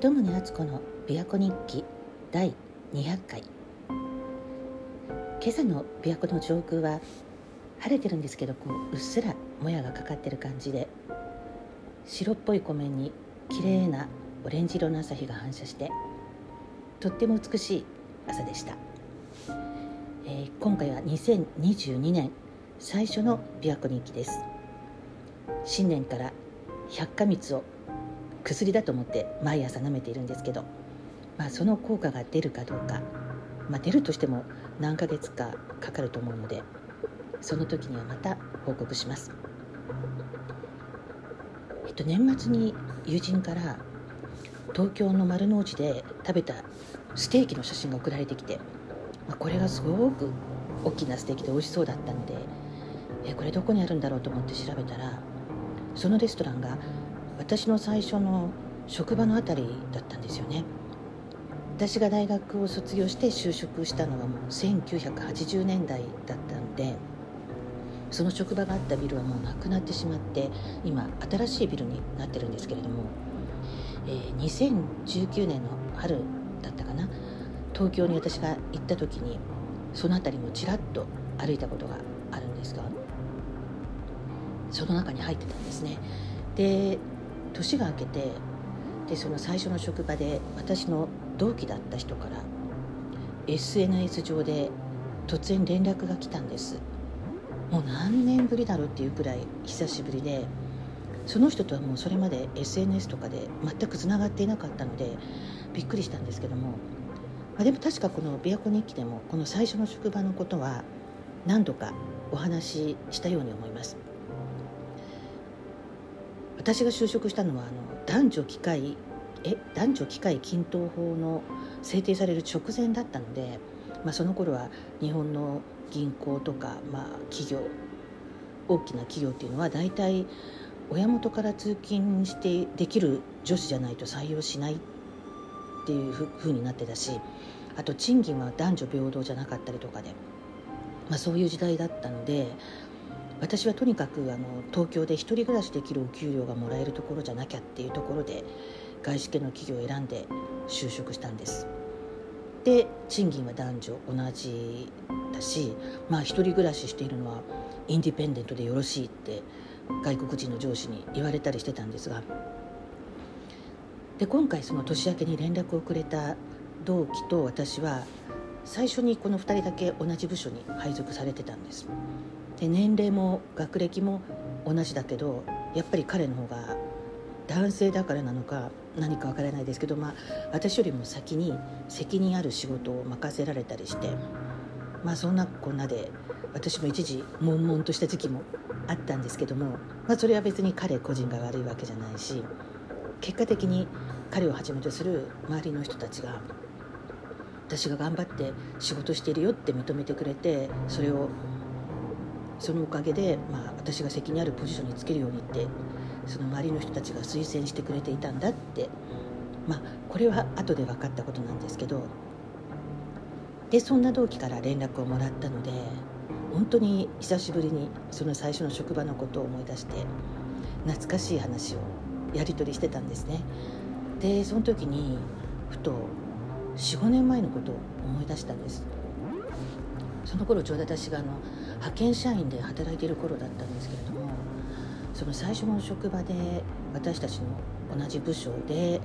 鳩宗敦子の琵琶湖日記第200回。今朝の琵琶湖の上空は晴れてるんですけどこううっすらもやがかかってる感じで白っぽい湖面に綺麗なオレンジ色の朝日が反射してとっても美しい朝でした、えー、今回は2022年最初の琵琶湖日記です。新年から百花蜜を薬だと思って毎朝舐めているんですけど、まあ、その効果が出るかどうか、まあ、出るとしても何ヶ月かかかると思うのでその時にはまた報告します。えっと、年末に友人から東京の丸の内で食べたステーキの写真が送られてきて、まあ、これがすごく大きなステーキで美味しそうだったのでえこれどこにあるんだろうと思って調べたらそのレストランが私の最初の職場の辺りだったんですよね。私が大学を卒業して就職したのはもう1980年代だったのでその職場があったビルはもうなくなってしまって今新しいビルになってるんですけれども、えー、2019年の春だったかな東京に私が行った時にその辺りもちらっと歩いたことがあるんですがその中に入ってたんですね。で年が明けてでその最初の職場で私の同期だった人から SNS 上で突然連絡が来たんですもう何年ぶりだろうっていうくらい久しぶりでその人とはもうそれまで SNS とかで全くつながっていなかったのでびっくりしたんですけども、まあ、でも確かこの「琵琶湖日記」でもこの最初の職場のことは何度かお話ししたように思います。私が就職したのはあの男女機会え男女機会均等法の制定される直前だったので、まあ、その頃は日本の銀行とか、まあ、企業大きな企業っていうのは大体親元から通勤してできる女子じゃないと採用しないっていうふうになってたしあと賃金は男女平等じゃなかったりとかで、まあ、そういう時代だったので私はとにかくあの東京で一人暮らしできるお給料がもらえるところじゃなきゃっていうところで外資系の企業を選んで就職したんです。で賃金は男女同じだしまあ一人暮らししているのはインディペンデントでよろしいって外国人の上司に言われたりしてたんですが。で今回その年明けに連絡をくれた同期と私は最初にこの2人だけ同じ部署に配属されてたんです。で年齢も学歴も同じだけどやっぱり彼の方が男性だからなのか何かわからないですけど、まあ、私よりも先に責任ある仕事を任せられたりしてまあそんなこんなで私も一時悶々とした時期もあったんですけども、まあ、それは別に彼個人が悪いわけじゃないし結果的に彼をはじめとする周りの人たちが私が頑張って仕事してるよって認めてくれてそれをそのおかげで、まあ、私が責任あるポジションにつけるようにってその周りの人たちが推薦してくれていたんだってまあこれは後で分かったことなんですけどでそんな同期から連絡をもらったので本当に久しぶりにその最初の職場のことを思い出して懐かしい話をやり取りしてたんですね。でその時にふと45年前のことを思い出したんです。その頃ちょうど私があの派遣社員で働いている頃だったんですけれどもその最初の職場で私たちの同じ部署で、えー、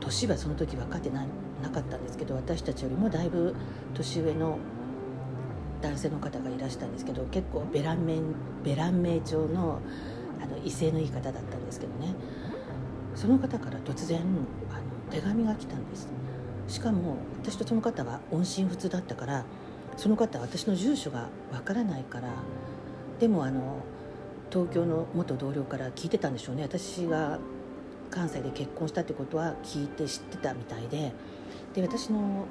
年はその時分かってななかったんですけど私たちよりもだいぶ年上の男性の方がいらしたんですけど結構ベランメンベラン名調のあの威勢のいい方だったんですけどね。その方から突然あの手紙が来たんです。しかも私とその方は音信不通だったからその方は私の住所がわからないからでもあの東京の元同僚から聞いてたんでしょうね。私が関西で結婚したってことは聞いて知ってたみたいで。で私の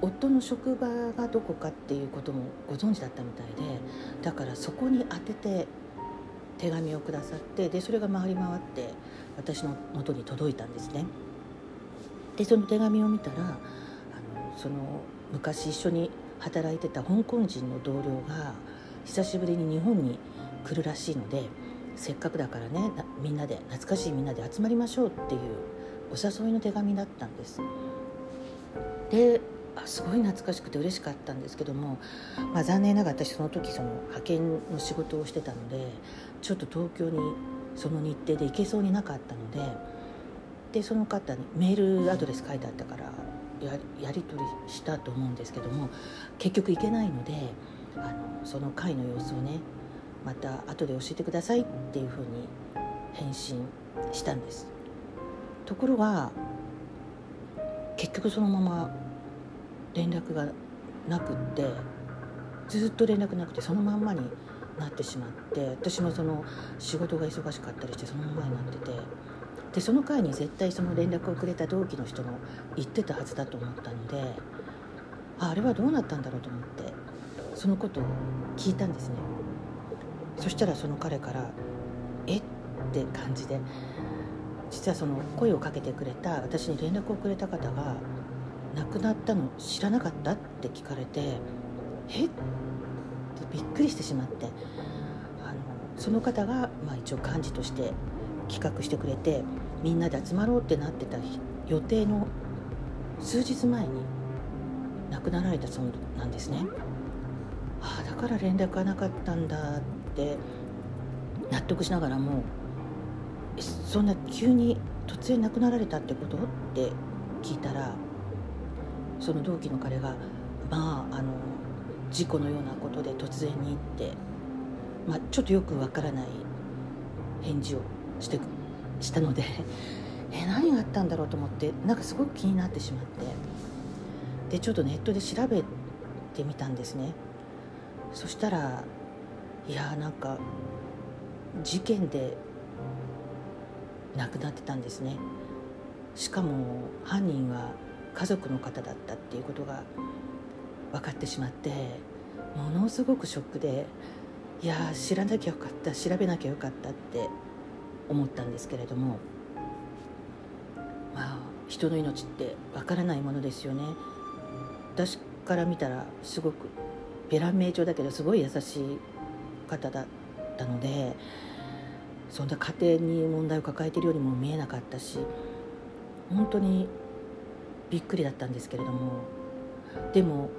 夫の職場がどこかっていうこともご存知だったみたいで。だからそこに当てて手紙をくださってでそれが回り回って私の元に届いたんですね。でその手紙を見たらあのその昔一緒に働いてた香港人の同僚が久しぶりに日本に来るらしいのでせっかくだからねみんなで懐かしいみんなで集まりましょうっていうお誘いの手紙だったんです。ですごい懐かしくて嬉しかったんですけども、まあ、残念ながら私その時その派遣の仕事をしてたのでちょっと東京にその日程で行けそうになかったのででその方にメールアドレス書いてあったからやり取りしたと思うんですけども結局行けないのであのその会の様子をねまた後で教えてくださいっていうふうに返信したんです。ところが結局そのまま連絡がなくってずっと連絡なくてそのまんまになってしまって私もその仕事が忙しかったりしてそのままになっててでその回に絶対その連絡をくれた同期の人も言ってたはずだと思ったのでああれはどうなったんだろうと思ってそのことを聞いたんですねそしたらその彼から「え？っ?」て感じで実はその声をかけてくれた私に連絡をくれた方が亡くなったの知らなかったって聞かれてえ？ってびっくりしてしまってあのその方が、まあ、一応幹事として企画してくれてみんなで集まろうってなってた予定の数日前に亡くなられたそうなんですね。ああだから連絡がなかったんだって納得しながらもそんな急に突然亡くなられたってこと？って聞いたらその同期の彼がまああの事故のようなことで突然にって、まあ、ちょっとよくわからない返事をしてしたので え何があったんだろうと思ってなんかすごく気になってしまって。でちょっとネットで調べてみたんですね。そしたらいやーなんか事件で亡くなってたんですね。しかも犯人は家族の方だったっていうことが分かってしまってものすごくショックでいや知らなきゃよかった調べなきゃよかったって思ったんですけれどもまあ人の命ってわからないものですよね。私から見たらすごくベラン名調だけどすごい優しい方だったのでそんな家庭に問題を抱えているようにも見えなかったし本当にびっくりだったんですけれどもでも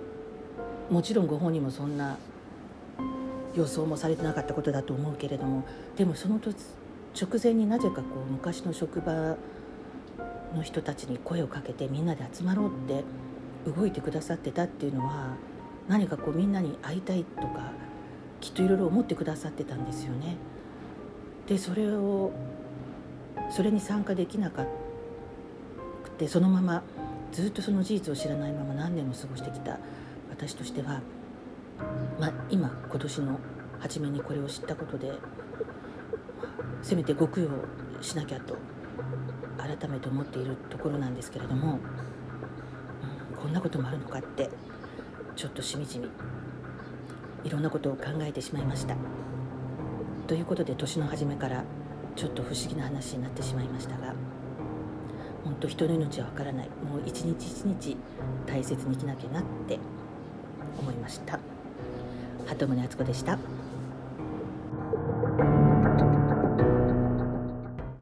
もちろんご本人もそんな予想もされてなかったことだと思うけれどもでもその直前になぜかこう昔の職場の人たちに声をかけてみんなで集まろうって動いてくださってたっていうのは何かこうみんなに会いたいとかきっといろいろ思ってくださってたんですよね。でそれをそれに参加できなかってそのままずっとその事実を知らないまま何年も過ごしてきた私としては、まあ、今今年の初めにこれを知ったことでせめてご供養しなきゃと改めて思っているところなんですけれども、うん、こんなこともあるのかってちょっとしみじみいろんなことを考えてしまいました。ということで年の初めからちょっと不思議な話になってしまいましたが本当人の命はわからないもう一日一日大切に生きなきゃなって思いました鳩宗敦子でした。